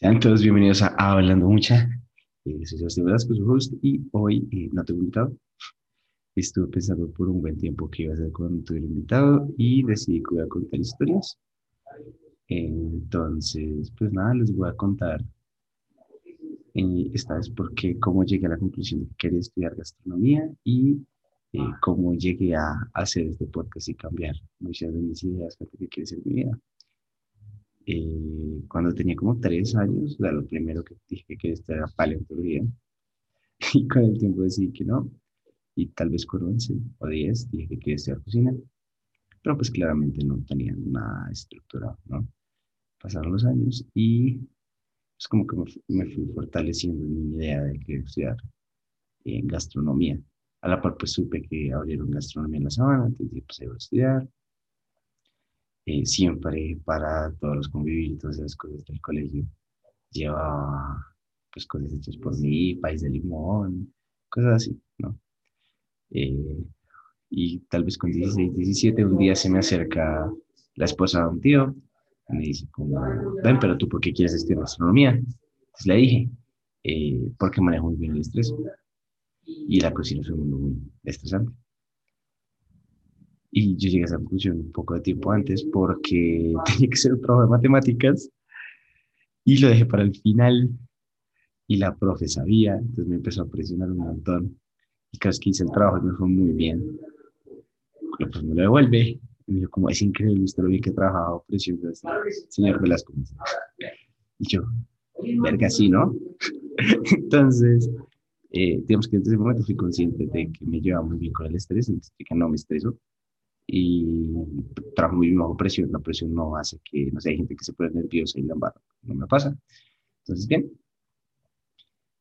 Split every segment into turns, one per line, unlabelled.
Sean todos bienvenidos a Hablando Mucha. Eh, soy Sebastián Velasco, su host, y hoy eh, no tengo invitado. Estuve pensando por un buen tiempo qué iba a hacer con tu invitado y decidí que voy a contar historias. Entonces, pues nada, les voy a contar eh, esta vez porque cómo llegué a la conclusión de que quería estudiar gastronomía y eh, cómo llegué a, hacer este podcast y cambiar muchas de mis ideas para que quiere ser mi vida. Eh, cuando tenía como tres años, o lo primero que dije que estudiar era paleontología y con el tiempo decidí que no y tal vez con 11 o 10 dije que quería estudiar cocina, pero pues claramente no tenía nada estructurado, ¿no? Pasaron los años y es como que me, fui fortaleciendo en mi idea de que estudiar en gastronomía. A la par, pues supe que abrieron gastronomía en la sabana, entonces pues iba a estudiar. Eh, siempre para todos los convivios, todas las cosas del colegio, llevaba pues cosas hechas por mí, país de limón, cosas así, ¿no? Eh, y tal vez con 16, 17, un día se me acerca la esposa de un tío me dice como, ven, pero tú, ¿por qué quieres estudiar astronomía? Entonces le dije, eh, porque manejo muy bien el estrés. Y la cocina es un mundo muy estresante. Y yo llegué a esa conclusión un poco de tiempo antes porque tenía que ser un trabajo de matemáticas y lo dejé para el final y la profe sabía, entonces me empezó a presionar un montón y vez que hice el trabajo me fue muy bien. La me lo devuelve y me dijo, como es increíble, usted lo vi que trabajado precioso, señor Velasco. Y yo, verga, sí, ¿no? Entonces, eh, digamos que desde ese momento fui consciente de que me llevaba muy bien con el estrés, entonces que no me estreso y trabajo muy bajo presión. La presión no hace que, no sé, hay gente que se pone nerviosa y la. No me pasa. Entonces, bien.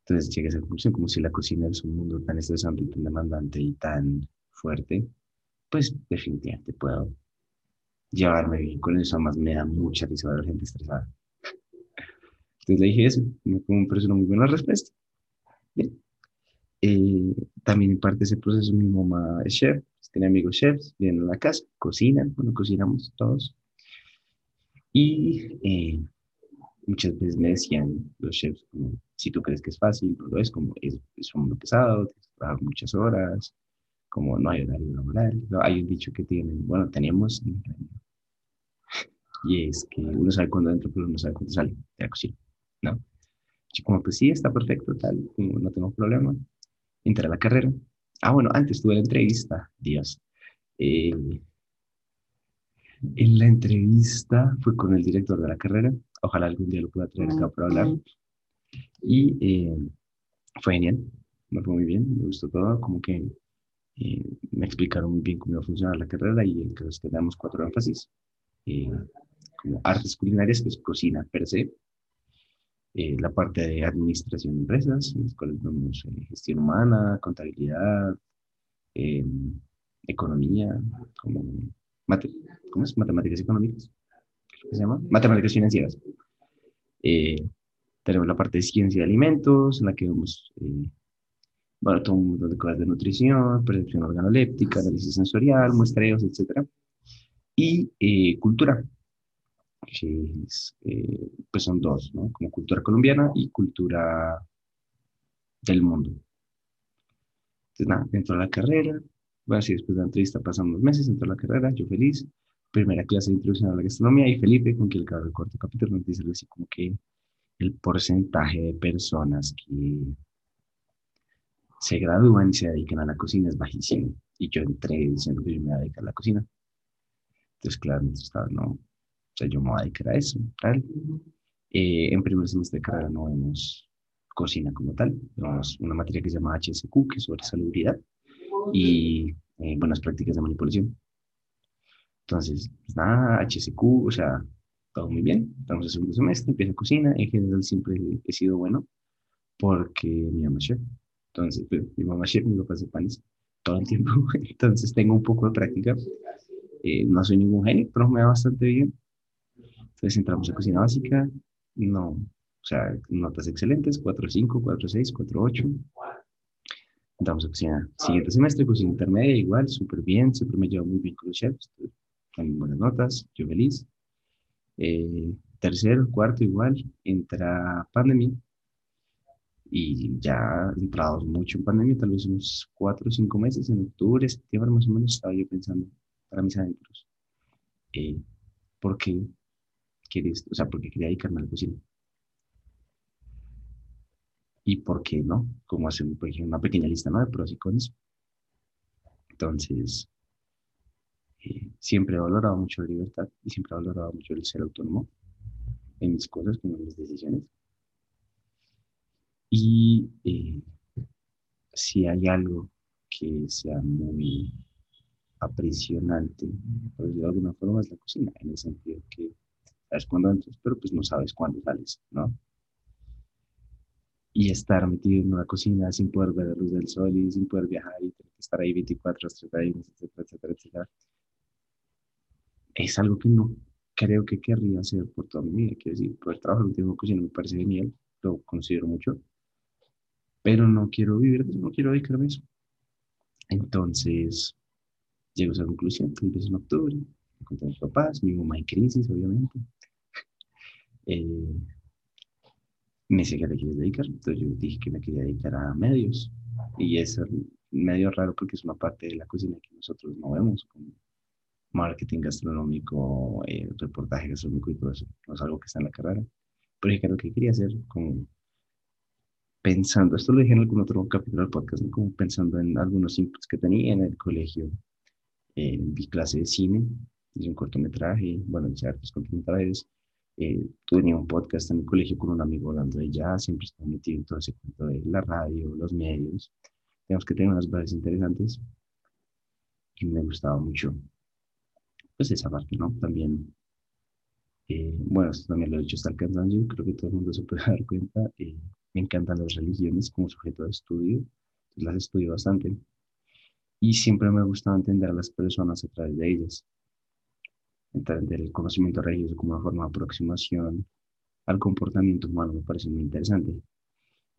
Entonces llegué a esa conclusión, como si la cocina es un mundo tan estresante y tan demandante y tan fuerte, pues definitivamente puedo llevarme bien con eso, además me da mucha risa ver a la gente estresada. Entonces le dije eso, me pareció una muy buena respuesta. Bien. Eh, también en parte de ese proceso mi mamá es chef, tiene amigos chefs, vienen a la casa, cocinan, bueno, cocinamos todos. Y eh, muchas veces me decían los chefs, como, si tú crees que es fácil, no lo es, como es, es un mundo pesado, tienes que trabajar muchas horas, como no hay horario laboral. Hay un dicho que tienen, bueno, teníamos, y es que uno sabe cuándo entra, pero no sabe cuándo sale de la cocina, ¿no? Yo como, pues sí, está perfecto, tal, no tengo problema. Entré a la carrera. Ah, bueno, antes tuve la entrevista, Dios. Eh, en la entrevista fue con el director de la carrera. Ojalá algún día lo pueda traer acá para hablar. Y eh, fue genial, me fue muy bien, me gustó todo, como que me explicaron muy bien cómo iba a funcionar la carrera y en que tenemos cuatro énfasis, eh, como artes culinarias, que es cocina per se, eh, la parte de administración de empresas, en las cuales vemos eh, gestión humana, contabilidad, economía, como ¿cómo es? Matemáticas económicas, ¿qué se llama? Matemáticas financieras. tenemos la parte de ciencia de alimentos, en la que vemos bueno, todo un montón de cosas de nutrición, percepción organoléptica, análisis sensorial, muestreos, etc. Y eh, cultura, que eh, pues son dos, ¿no? Como cultura colombiana y cultura del mundo. Entonces, nada, dentro de la carrera, bueno, sí, después de la entrevista pasan unos meses, dentro de la carrera, yo feliz, primera clase de introducción a la gastronomía y Felipe, con quien el el cuarto capítulo, nos dice así como que el porcentaje de personas que se gradúan y se dedican a la cocina es bajísimo. Y yo entré diciendo que yo me voy a dedicar a la cocina. Entonces, claro, estaba, no, sea, yo me voy a dedicar a eso, tal. Eh, en primer semestre de carrera no vemos cocina como tal, tenemos una materia que se llama HSQ, que es sobre salubridad, y eh, buenas prácticas de manipulación. Entonces, pues nada, HSQ, o sea, todo muy bien. Estamos en segundo semestre, empieza cocina. En general siempre he sido bueno porque mi mamá chef. Entonces, pues, mi mamá chef, mi papá hace panes todo el tiempo. Entonces, tengo un poco de práctica. Eh, no soy ningún genio, pero me va bastante bien. Entonces, entramos a cocina básica. No, o sea, notas excelentes, 4.5, 4.6, 4.8. Entramos a cocina siguiente semestre, cocina intermedia, igual, súper bien, siempre me llevo muy bien con los chefs, también buenas notas, yo feliz. Eh, tercero, cuarto igual, entra pandemia y ya entrados mucho en pandemia, tal vez unos cuatro o cinco meses, en octubre, septiembre más o menos, estaba yo pensando para mis adentros, eh, ¿por qué quieres, o sea, por qué quería dedicarme a la cocina? ¿Y por qué no? Como hacer, por ejemplo, una pequeña lista ¿no? de pros y cons. Entonces, eh, siempre he valorado mucho la libertad y siempre he valorado mucho el ser autónomo en mis cosas, como en mis decisiones. Y eh, si hay algo que sea muy aprisionante, por decirlo de alguna forma, es la cocina, en el sentido que sabes cuándo entras, pero pues no sabes cuándo sales, ¿no? Y estar metido en una cocina sin poder ver la luz del sol y sin poder viajar y tener que estar ahí 24 horas, etcétera, etcétera, etcétera, es algo que no creo que querría hacer por toda mi vida. Quiero decir, poder trabajar en un cocina me parece genial, lo considero mucho, pero no quiero vivir, no quiero dedicarme a eso. Entonces, llego a esa conclusión que empiezo en octubre, con mis papás, mi mamá en crisis, obviamente. Eh, me sé que le quieres dedicar, entonces yo dije que me quería dedicar a medios, y es medio raro porque es una parte de la cocina que nosotros no vemos, como marketing gastronómico, eh, reportaje gastronómico y todo eso. No es algo que está en la carrera. Pero dije que lo que quería hacer, como pensando, esto lo dije en algún otro capítulo del podcast, como pensando en algunos inputs que tenía en el colegio. Eh, vi clase de cine, hice un cortometraje, bueno, hice artes cortometrajes. Eh, tuve un podcast en el colegio con un amigo hablando de jazz, siempre estaba metido en todo ese cuento de la radio, los medios. Tenemos que tener unas bases interesantes y me gustaba mucho pues esa parte, ¿no? También, eh, bueno, esto también lo he dicho hasta el cansancio, creo que todo el mundo se puede dar cuenta, eh, me encantan las religiones como sujeto de estudio, las estudio bastante y siempre me ha gustado entender a las personas a través de ellas, entender el conocimiento religioso como una forma de aproximación al comportamiento humano me parece muy interesante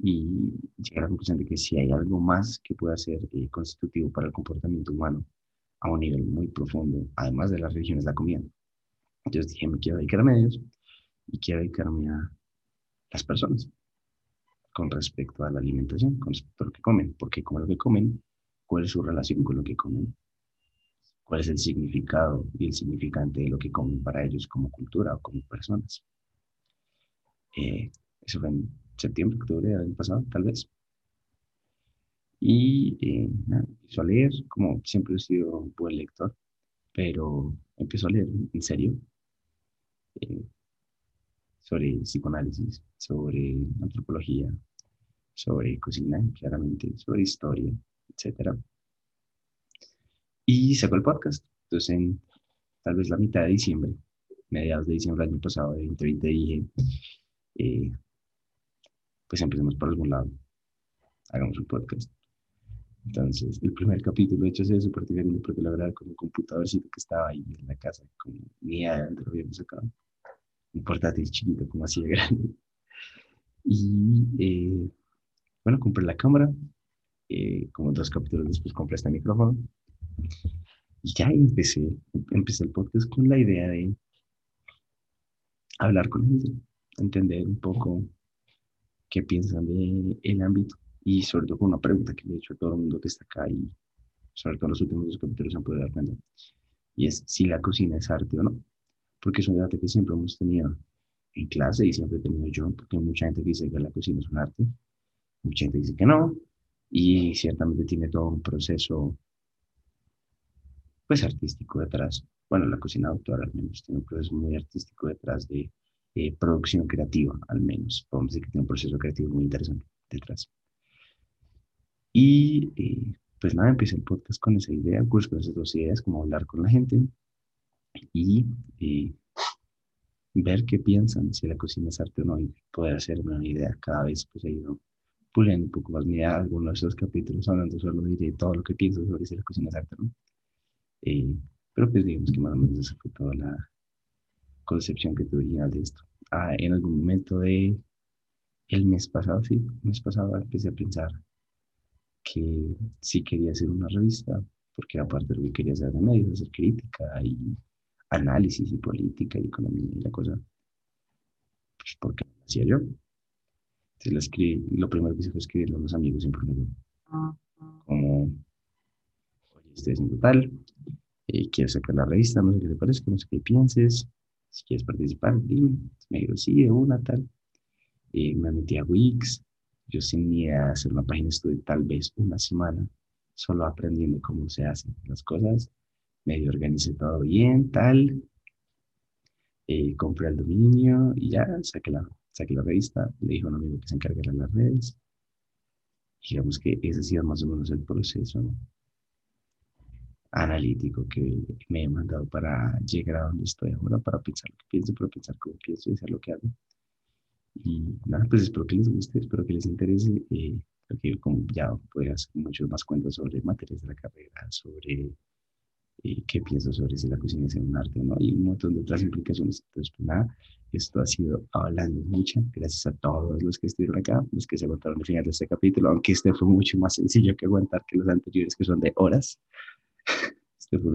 y llegar a la conclusión de que si hay algo más que pueda ser eh, constitutivo para el comportamiento humano, a un nivel muy profundo, además de las religiones, la comida. Entonces dije, me quiero dedicar a medios y quiero dedicarme a las personas con respecto a la alimentación, con respecto a lo que comen, porque como lo que comen, cuál es su relación con lo que comen, cuál es el significado y el significante de lo que comen para ellos como cultura o como personas. Eh, eso fue en septiembre, octubre del año pasado, tal vez. Y eh, empiezo a leer, como siempre he sido un buen lector, pero empiezo a leer en serio eh, sobre psicoanálisis, sobre antropología, sobre cocina, claramente, sobre historia, etc. Y saco el podcast. Entonces, en tal vez la mitad de diciembre, mediados de diciembre del año pasado, de 2020, dije, eh, pues empecemos por algún lado. Hagamos un podcast. Entonces, el primer capítulo, de hecho, es súper diferente porque la verdad, con un computadorcito que estaba ahí en la casa, como ni adentro lo habíamos sacado. Un portátil chiquito, como así de grande. Y eh, bueno, compré la cámara. Eh, como dos capítulos después compré este micrófono. Y ya empecé, empecé el podcast con la idea de hablar con gente, entender un poco qué piensan del el ámbito. Y sobre todo con una pregunta que le he hecho a todo el mundo que está acá y sobre todo en los últimos dos capítulos han podido dar cuenta, y es si la cocina es arte o no, porque es un debate que siempre hemos tenido en clase y siempre he tenido yo, porque mucha gente dice que la cocina es un arte, mucha gente dice que no, y ciertamente tiene todo un proceso pues artístico detrás. Bueno, la cocina doctora al menos tiene un proceso muy artístico detrás de eh, producción creativa, al menos. Podemos decir que tiene un proceso creativo muy interesante detrás. Y eh, pues nada, empecé el podcast con esa idea, pues con esas dos ideas, como hablar con la gente y eh, ver qué piensan, si la cocina es arte o no, y poder hacerme una idea. Cada vez pues he ido puliendo un poco más mi idea, algunos de esos capítulos hablando solo de todo lo que pienso sobre si la cocina es arte o no. Eh, pero pues digamos que más o menos esa fue toda la concepción que tuve de esto. Ah, en algún momento de el mes pasado, sí, el mes pasado empecé a pensar que sí quería hacer una revista, porque aparte de lo que quería hacer de medios, hacer crítica y análisis y política y economía y la cosa. pues, porque lo hacía yo. Entonces lo, escribí, lo primero que hice fue escribirle a los amigos en primer como, oye, estoy haciendo tal, eh, quiero sacar la revista, no sé qué te parece, no sé qué pienses, si quieres participar, dime. Me dijo, sí, de una, tal. Y me metí a Wix, yo sin ni hacer una página estuve tal vez una semana solo aprendiendo cómo se hacen las cosas, medio organicé todo bien, tal, eh, compré el dominio y ya saqué la, saqué la revista, le dije a un amigo que se encargara de las redes. Digamos que ese ha sido más o menos el proceso analítico que me he mandado para llegar a donde estoy ahora, para pensar lo que pienso, para pensar cómo pienso y hacer lo que hago. Y nada, pues espero que les guste, espero que les interese, eh, porque como ya voy a hacer muchos más cuentos sobre materias de la carrera, sobre eh, qué pienso sobre si la cocina es un arte o no, y un montón de otras implicaciones. Entonces, pues nada, esto ha sido hablando mucho. Gracias a todos los que estuvieron acá, los que se aguantaron al final de este capítulo, aunque este fue mucho más sencillo que aguantar que los anteriores, que son de horas. Este fue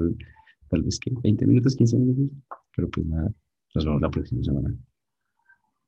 tal vez que 20 minutos, 15 minutos, pero pues nada, nos vemos la próxima semana.